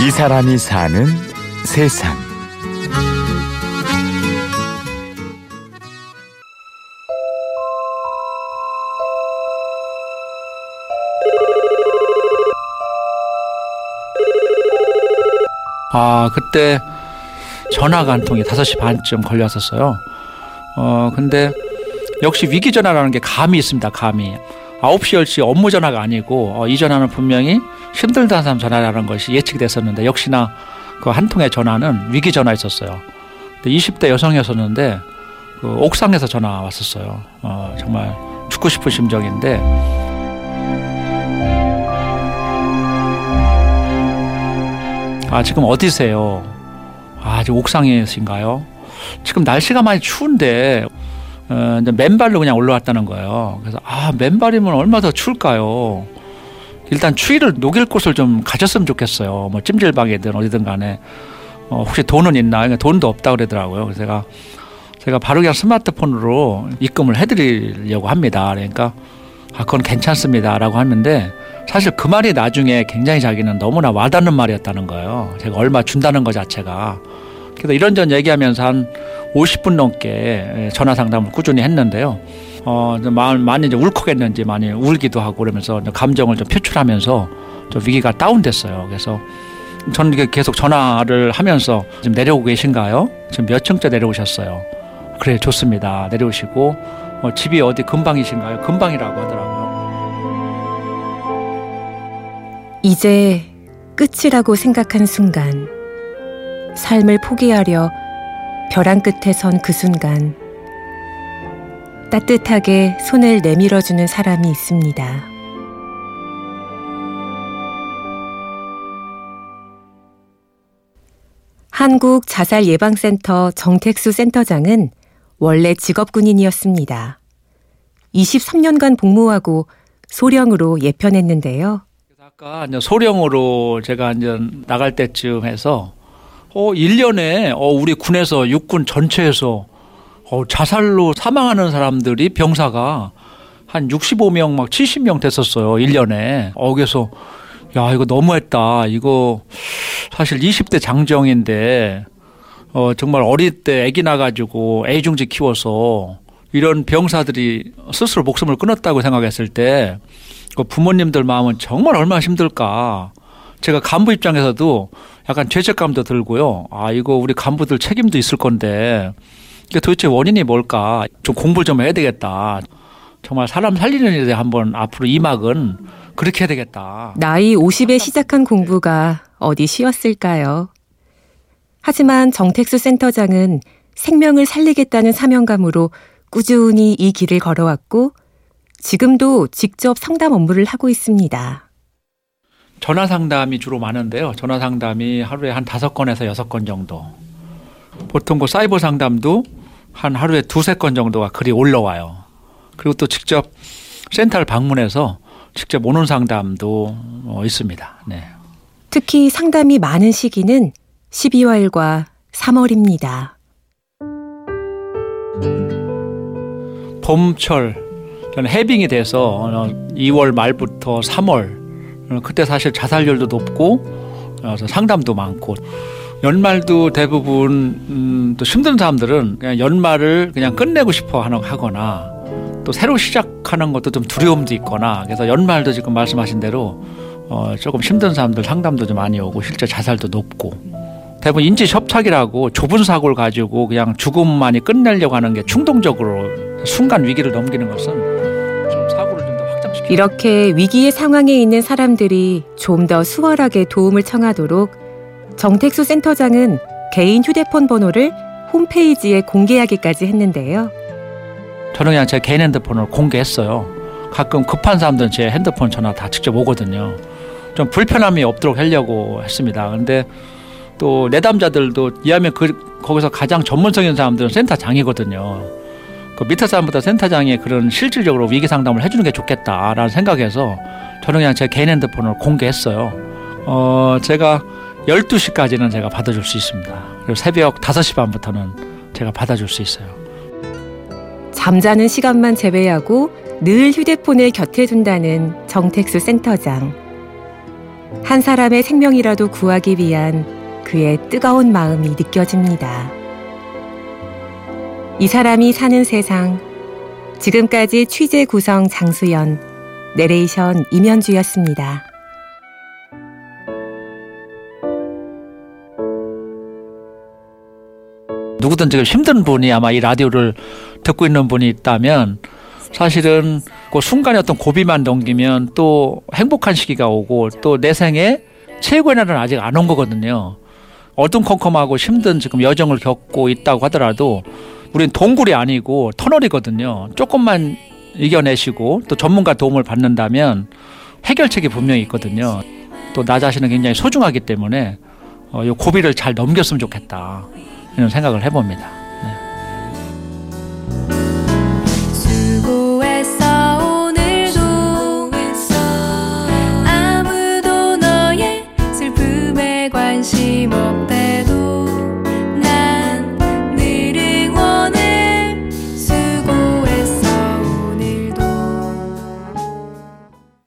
이 사람이 사는 세상. 아, 그때 전화가 한 통이 5시 반쯤 걸렸었어요. 어, 근데 역시 위기 전화라는 게 감이 있습니다. 감이. 9시, 10시 업무 전화가 아니고 어, 이 전화는 분명히 힘들다는 사람 전화라는 것이 예측이 됐었는데 역시나 그 한 통의 전화는 위기 전화였었어요. 20대 여성이었었는데 그 옥상에서 전화 왔었어요. 어, 정말 죽고 싶은 심정인데 아 지금 어디세요? 아 지금 옥상이신가요? 지금 날씨가 많이 추운데 어, 이제 맨발로 그냥 올라왔다는 거예요. 그래서 아 맨발이면 얼마 더 추울까요? 일단 추위를 녹일 곳을 좀 가졌으면 좋겠어요. 뭐 찜질방이든 어디든 간에 어, 혹시 돈은 있나? 그러니까 돈도 없다 그러더라고요. 그래서 제가 제가 바로 그냥 스마트폰으로 입금을 해드리려고 합니다. 그러니까 아 그건 괜찮습니다라고 하는데 사실 그 말이 나중에 굉장히 자기는 너무나 와닿는 말이었다는 거예요. 제가 얼마 준다는 것 자체가. 그래서 이런저런 얘기하면서 한 50분 넘게 전화 상담을 꾸준히 했는데요. 어, 마음 많이 이제 울컥했는지 많이 울기도 하고 그러면서 감정을 좀 표출하면서 좀 위기가 다운됐어요. 그래서 저는 이게 계속 전화를 하면서 지금 내려오고 계신가요? 지금 몇 층째 내려오셨어요? 그래 좋습니다. 내려오시고 어, 집이 어디 근방이신가요? 근방이라고 하더라고요. 이제 끝이라고 생각한 순간 삶을 포기하려 벼랑 끝에 선 그 순간 따뜻하게 손을 내밀어주는 사람이 있습니다. 한국 자살 예방센터 정택수 센터장은 원래 직업 군인이었습니다. 23년간 복무하고 소령으로 예편했는데요. 아까 소령으로 제가 이제 나갈 때쯤 해서 어 1년에 어 우리 군에서 육군 전체에서 어 자살로 사망하는 사람들이 병사가 한 65명 막 70명 됐었어요. 1년에. 어 그래서 야 이거 너무했다. 이거 사실 20대 장정인데 어 정말 어릴 때 아기 나가지고 애중지 키워서 이런 병사들이 스스로 목숨을 끊었다고 생각했을 때그 부모님들 마음은 정말 얼마나 힘들까. 제가 간부 입장에서도 약간 죄책감도 들고요. 아, 이거 우리 간부들 책임도 있을 건데 이게 도대체 원인이 뭘까? 좀 공부를 좀 해야 되겠다. 정말 사람 살리는 일에 한번 앞으로 이막은 그렇게 해야 되겠다. 나이 50에 시작한 공부가 어디 쉬었을까요? 하지만 정택수 센터장은 생명을 살리겠다는 사명감으로 꾸준히 이 길을 걸어왔고 지금도 직접 상담 업무를 하고 있습니다. 전화 상담이 주로 많은데요. 전화 상담이 하루에 한 다섯 건에서 여섯 건 정도. 보통 그 사이버 상담도 한 하루에 두세 건 정도가 글이 올라와요. 그리고 또 직접 센터를 방문해서 직접 오는 상담도 어, 있습니다. 네. 특히 상담이 많은 시기는 12월과 3월입니다. 봄철 저는 해빙이 돼서 2월 말부터 3월 그때 사실 자살률도 높고 그래서 상담도 많고 연말도 대부분 음, 또 힘든 사람들은 그냥 연말을 그냥 끝내고 싶어 하는 하거나 또 새로 시작하는 것도 좀 두려움도 있거나 그래서 연말도 지금 말씀하신 대로 어, 조금 힘든 사람들 상담도 좀 많이 오고 실제 자살도 높고 대부분 인지 협착이라고 좁은 사고를 가지고 그냥 죽음만이 끝내려고 하는 게 충동적으로 순간 위기를 넘기는 것은 이렇게 위기의 상황에 있는 사람들이 좀 더 수월하게 도움을 청하도록 정택수 센터장은 개인 휴대폰 번호를 홈페이지에 공개하기까지 했는데요. 저는 그냥 제 개인 핸드폰을 공개했어요. 가끔 급한 사람들은 제 핸드폰 전화 다 직접 오거든요. 좀 불편함이 없도록 하려고 했습니다. 근데 또 내담자들도 이하면 그 거기서 가장 있는 사람들은 센터장이거든요. 그 밑에 사람보다 센터장이 그런 실질적으로 위기 상담을 해주는 게 좋겠다라는 생각에서 저는 그냥 제 개인 핸드폰을 공개했어요. 어, 제가 12시까지는 제가 받아줄 수 있습니다. 그리고 새벽 5시 반부터는 제가 받아줄 수 있어요. 잠자는 시간만 제외하고 늘 휴대폰을 곁에 둔다는 정택수 센터장. 한 사람의 생명이라도 구하기 위한 그의 뜨거운 마음이 느껴집니다. 이 사람이 사는 세상. 지금까지 취재 구성 장수연, 내레이션 임현주였습니다. 누구든 지금 힘든 분이 아마 이 라디오를 듣고 있는 분이 있다면 사실은 그 순간에 어떤 고비만 넘기면 또 행복한 시기가 오고 또 내 생에 최고의 날은 아직 안 온 거거든요. 어둠컴컴하고 힘든 지금 여정을 겪고 있다고 하더라도 우린 동굴이 아니고 터널이거든요. 조금만 이겨내시고 또 전문가 도움을 받는다면 해결책이 분명히 있거든요. 또 나 자신은 굉장히 소중하기 때문에 어, 이 고비를 잘 넘겼으면 좋겠다. 이런 생각을 해봅니다. 수